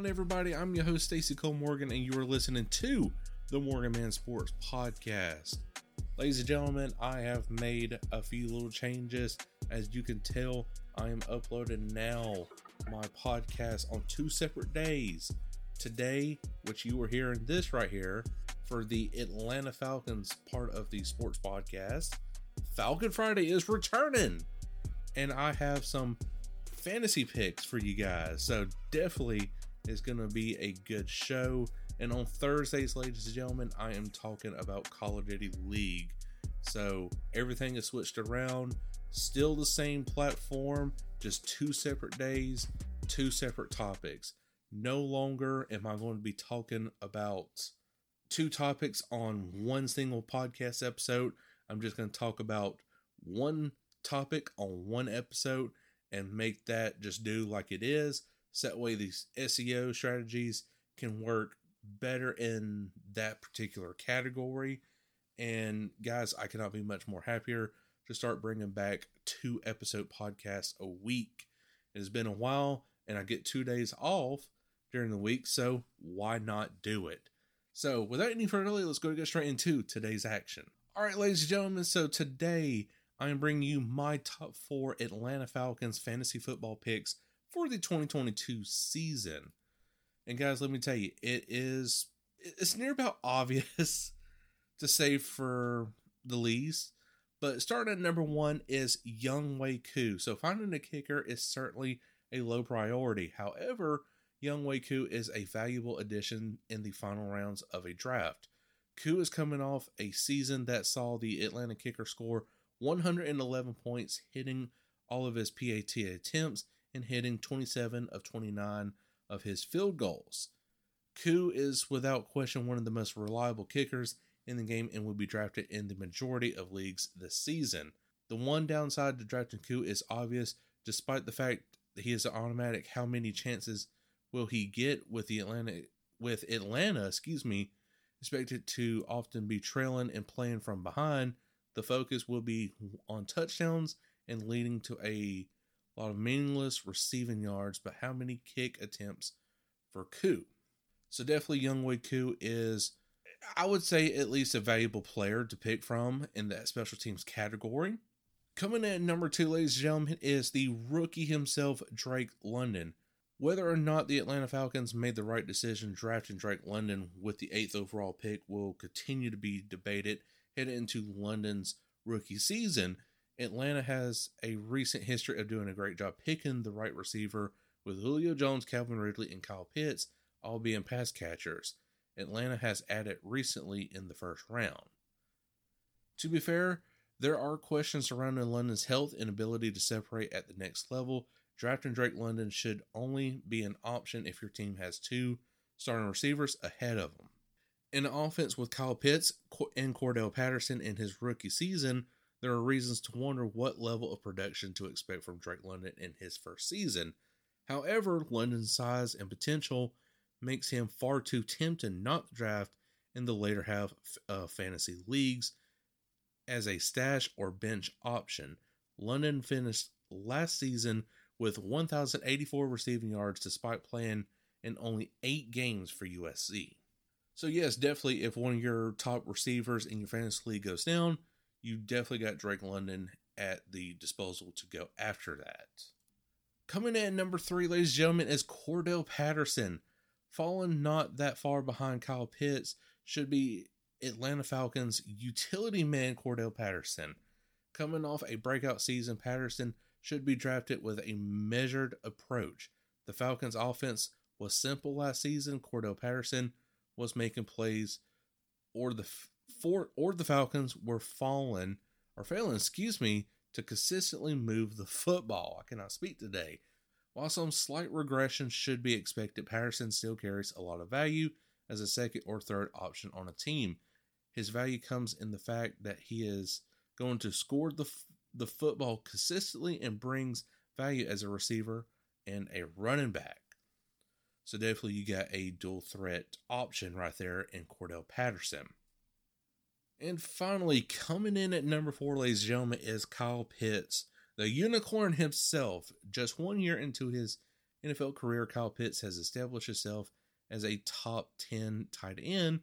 On, everybody? I'm your host, Stacy Cole Morgan, and you are listening to the Morgan Man Sports Podcast. Ladies and gentlemen, I have made a few little changes. As you can tell, I am uploading now my podcast on two separate days. Today, which you are hearing this right here for the Atlanta Falcons part of the sports podcast, Falcon Friday is returning. And I have some fantasy picks for you guys. So definitely is going to be a good show. And on Thursdays, ladies and gentlemen, I am talking about Call of Duty League. So everything is switched around. Still the same platform, just two separate days, two separate topics. No longer am I going to be talking about two topics on one single podcast episode. I'm just going to talk about one topic on one episode and make that just do like it is. That way these SEO strategies can work better in that particular category. And guys, I cannot be much more happier to start bringing back two episode podcasts a week. It has been a while, and I get two days off during the week, so why not do it? So, without any further delay, let's go get straight into today's action. All right, ladies and gentlemen, so today I am bringing you my top four Atlanta Falcons fantasy football picks for the 2022 season. And guys, let me tell you, it is it's near about obvious to say for the least. But starting at number one is Younghoe Koo. So finding a kicker is certainly a low priority. However, Younghoe Koo is a valuable addition in the final rounds of a draft. Koo is coming off a season that saw the Atlanta kicker score 111 points, hitting all of his PAT attempts and hitting 27 of 29 of his field goals. Koo is without question one of the most reliable kickers in the game and will be drafted in the majority of leagues this season. The one downside to drafting Koo is obvious, despite the fact that he is an automatic. How many chances will he get with the Atlanta with Atlanta, excuse me, expected to often be trailing and playing from behind. The focus will be on touchdowns and leading to a a lot of meaningless receiving yards, but how many kick attempts for Koo? So definitely Younghoe Koo is, I would say, at least a valuable player to pick from in that special teams category. Coming in at number two, ladies and gentlemen, is the rookie himself, Drake London. Whether or not the Atlanta Falcons made the right decision drafting Drake London with the eighth overall pick will continue to be debated heading into London's rookie season. Atlanta has a recent history of doing a great job picking the right receiver with Julio Jones, Calvin Ridley, and Kyle Pitts all being pass catchers. Atlanta has added recently in the first round. To be fair, there are questions surrounding London's health and ability to separate at the next level. Drafting Drake London should only be an option if your team has two starting receivers ahead of. In the offense with Kyle Pitts and Cordarrelle Patterson in his rookie season, there are reasons to wonder what level of production to expect from Drake London in his first season. However, London's size and potential makes him far too tempting not to draft in the later half of uh, fantasy leagues as a stash or bench option. London finished last season with 1,084 receiving yards despite playing in only eight games for USC. So, yes, definitely if one of your top receivers in your fantasy league goes down, you definitely got Drake London at the disposal to go after that. Coming in at number three, ladies and gentlemen, is Cordarrelle Patterson. Falling not that far behind Kyle Pitts should be Atlanta Falcons utility man Cordarrelle Patterson. Coming off a breakout season, Patterson should be drafted with a measured approach. The Falcons' offense was simple last season. Cordell Patterson was making plays, or the for or the Falcons were falling or failing, excuse me, to consistently move the football. I cannot speak today. While some slight regression should be expected, Patterson still carries a lot of value as a second or third option on a team. His value comes in the fact that he is going to score the the football consistently and brings value as a receiver and a running back. So definitely you got a dual threat option right there in Cordarrelle Patterson. And finally, coming in at number four, ladies and gentlemen, is Kyle Pitts, the unicorn himself. Just one year into his NFL career, Kyle Pitts has established himself as a top 10 tight end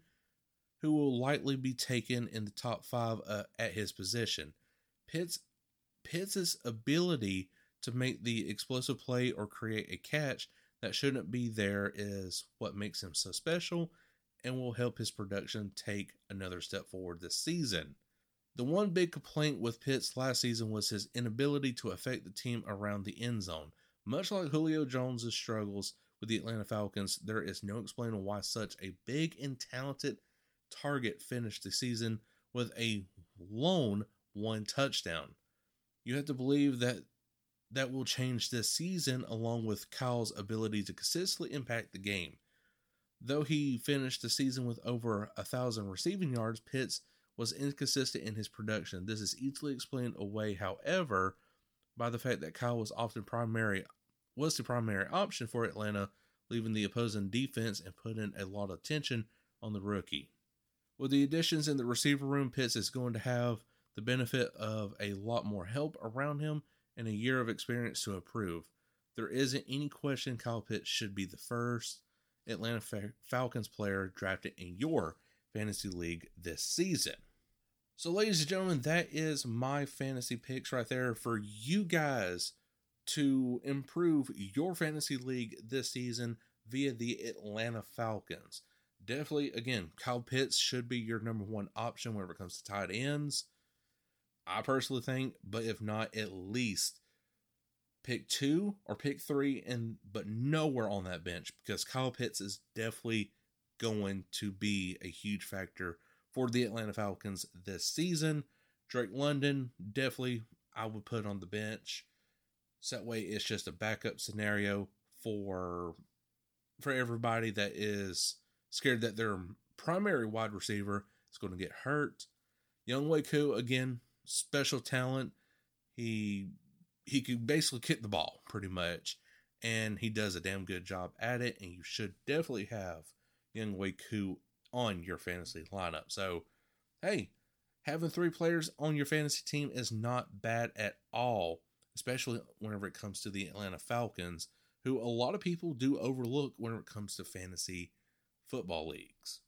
who will likely be taken in the top five uh, at his position. Pitts Pitts' ability to make the explosive play or create a catch that shouldn't be there is what makes him so special and will help his production take another step forward this season. The one big complaint with Pitts last season was his inability to affect the team around the end zone. Much like Julio Jones' struggles with the Atlanta Falcons, there is no explaining why such a big and talented target finished the season with a lone one touchdown. You have to believe that that will change this season along with Kyle's ability to consistently impact the game. Though he finished the season with over a thousand receiving yards, Pitts was inconsistent in his production. This is easily explained away, however, by the fact that Kyle was often primary was the primary option for Atlanta, leaving the opposing defense and putting a lot of tension on the rookie. With the additions in the receiver room, Pitts is going to have the benefit of a lot more help around him and a year of experience to improve. There isn't any question Kyle Pitts should be the first Atlanta Falcons player drafted in your fantasy league this season. So, ladies and gentlemen, that is my fantasy picks right there for you guys to improve your fantasy league this season via the Atlanta Falcons. Definitely, again, Kyle Pitts should be your number one option whenever it comes to tight ends. I personally think, but if not, at least pick two or pick three, and but nowhere on that bench because Kyle Pitts is definitely going to be a huge factor for the Atlanta Falcons this season. Drake London, definitely I would put on the bench. So that way it's just a backup scenario for for everybody that is scared that their primary wide receiver is going to get hurt. Young Koo, again, special talent. He he could basically kick the ball pretty much, and he does a damn good job at it. And you should definitely have Young Koo on your fantasy lineup. So, hey, having three players on your fantasy team is not bad at all, especially whenever it comes to the Atlanta Falcons, who a lot of people do overlook whenever it comes to fantasy football leagues.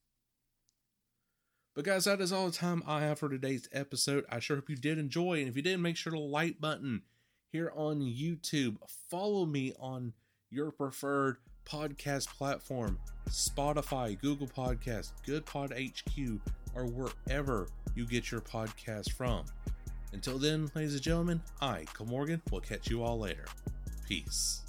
But guys, that is all the time I have for today's episode. I sure hope you did enjoy, and if you did, make sure to like button here on YouTube. Follow me on your preferred podcast platform, Spotify, Google Podcast, Good Pod HQ, or wherever you get your podcast from. Until then, ladies and gentlemen, I, Cole Morgan, will catch you all later. Peace.